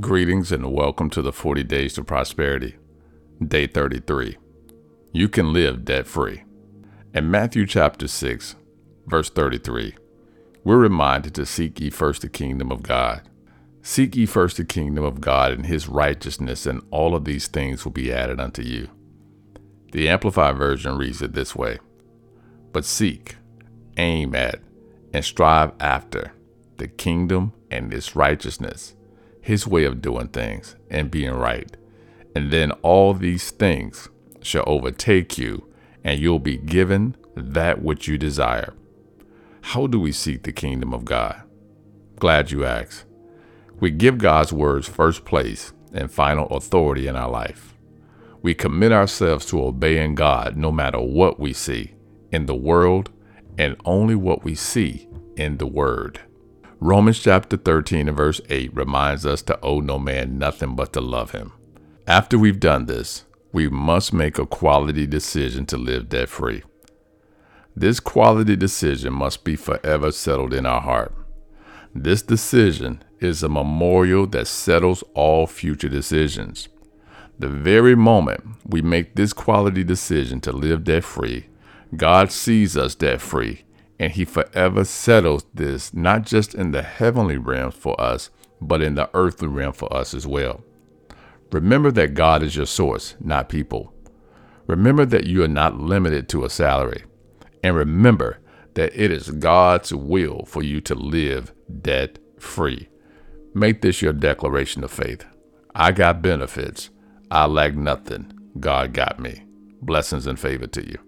Greetings and welcome to the 40 Days to Prosperity, Day 33. You can live debt free. In Matthew chapter 6, verse 33, we're reminded to seek ye first the kingdom of God. Seek ye first the kingdom of God and his righteousness, and all of these things will be added unto you. The Amplified Version reads it this way But seek, aim at, and strive after the kingdom and its righteousness his way of doing things and being right. And then all these things shall overtake you, and you'll be given that which you desire. How do we seek the kingdom of God? Glad you asked. We give God's words first place and final authority in our life. We commit ourselves to obeying God no matter what we see in the world and only what we see in the Word. Romans chapter 13 and verse 8 reminds us to owe no man nothing but to love him. After we've done this, we must make a quality decision to live debt free. This quality decision must be forever settled in our heart. This decision is a memorial that settles all future decisions. The very moment we make this quality decision to live debt free, God sees us debt free and he forever settles this not just in the heavenly realm for us, but in the earthly realm for us as well. Remember that God is your source, not people. Remember that you are not limited to a salary. And remember that it is God's will for you to live debt free. Make this your declaration of faith. I got benefits. I lack nothing. God got me. Blessings and favor to you.